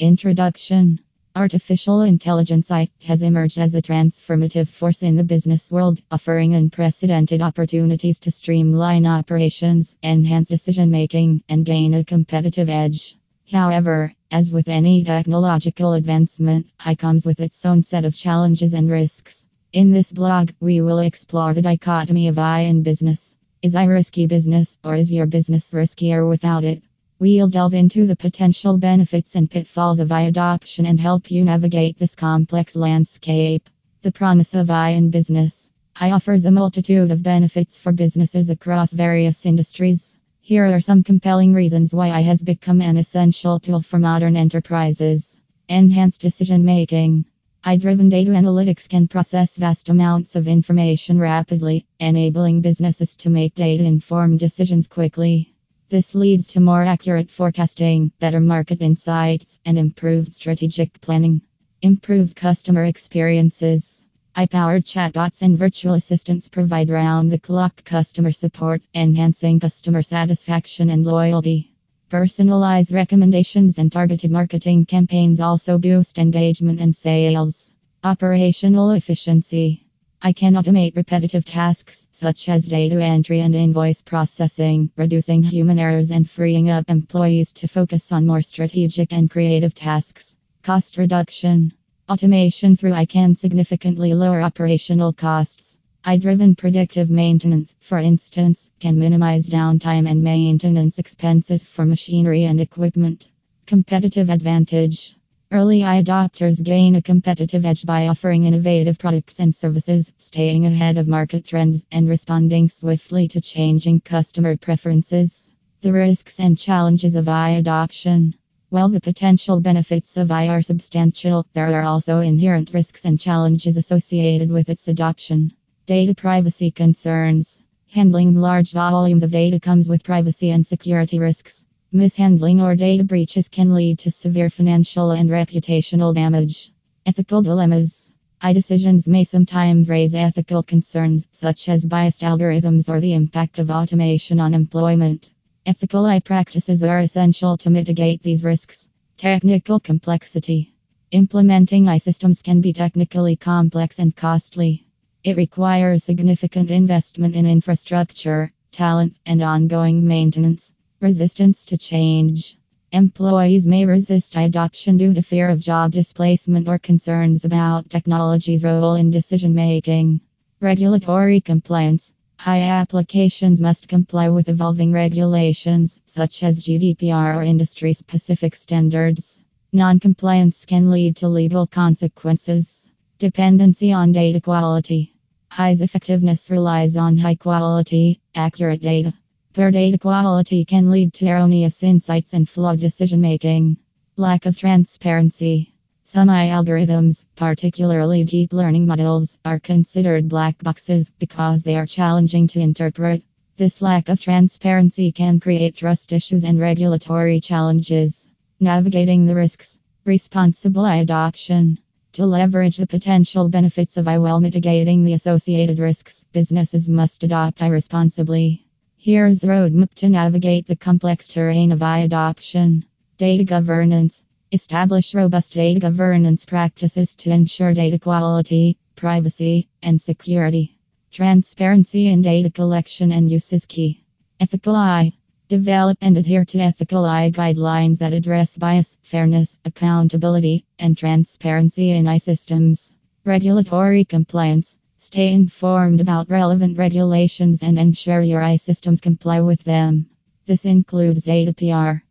Introduction Artificial intelligence AI has emerged as a transformative force in the business world, offering unprecedented opportunities to streamline operations, enhance decision making, and gain a competitive edge. However, as with any technological advancement, AI comes with its own set of challenges and risks. In this blog, we will explore the dichotomy of AI in business. Is AI risky business, or is your business riskier without it? We'll delve into the potential benefits and pitfalls of AI adoption and help you navigate this complex landscape. The promise of AI in business. AI offers a multitude of benefits for businesses across various industries. Here are some compelling reasons why AI has become an essential tool for modern enterprises. Enhanced decision making. AI driven data analytics can process vast amounts of information rapidly, enabling businesses to make data informed decisions quickly. This leads to more accurate forecasting, better market insights, and improved strategic planning. Improved customer experiences. AI powered chatbots and virtual assistants provide round the clock customer support, enhancing customer satisfaction and loyalty. Personalized recommendations and targeted marketing campaigns also boost engagement and sales. Operational efficiency. AI can automate repetitive tasks such as data entry and invoice processing, reducing human errors and freeing up employees to focus on more strategic and creative tasks. Cost reduction. Automation through AI can significantly lower operational costs. AI driven predictive maintenance, for instance, can minimize downtime and maintenance expenses for machinery and equipment. Competitive advantage. Early adopters gain a competitive edge by offering innovative products and services, staying ahead of market trends, and responding swiftly to changing customer preferences. The risks and challenges of AI adoption. While the potential benefits of AI are substantial, there are also inherent risks and challenges associated with its adoption. Data privacy concerns. Handling large volumes of data comes with privacy and security risks. Mishandling or data breaches can lead to severe financial and reputational damage. Ethical dilemmas. AI decisions may sometimes raise ethical concerns, such as biased algorithms or the impact of automation on employment. Ethical AI practices are essential to mitigate these risks. Technical complexity. Implementing AI systems can be technically complex and costly. It requires significant investment in infrastructure, talent, and ongoing maintenance. Resistance to change. Employees may resist adoption due to fear of job displacement or concerns about technology's role in decision making. Regulatory compliance. AI applications must comply with evolving regulations, such as GDPR or industry specific standards. Non-compliance can lead to legal consequences. Dependency on data quality. AI's effectiveness relies on high quality, accurate data. Poor data quality can lead to erroneous insights and flawed decision making. Lack of transparency. Some AI algorithms, particularly deep learning models, are considered black boxes because they are challenging to interpret. This lack of transparency can create trust issues and regulatory challenges. Navigating the risks. Responsible adoption. To leverage the potential benefits of AI while mitigating the associated risks, businesses must adopt AI responsibly. Here's roadmap to navigate the complex terrain of AI adoption. Data governance. Establish robust data governance practices to ensure data quality, privacy, and security. Transparency in data collection and use is key. Ethical AI. Develop and adhere to ethical AI guidelines that address bias, fairness, accountability, and transparency in AI systems. Regulatory compliance. Stay informed about relevant regulations and ensure your AI systems comply with them. This includes GDPR,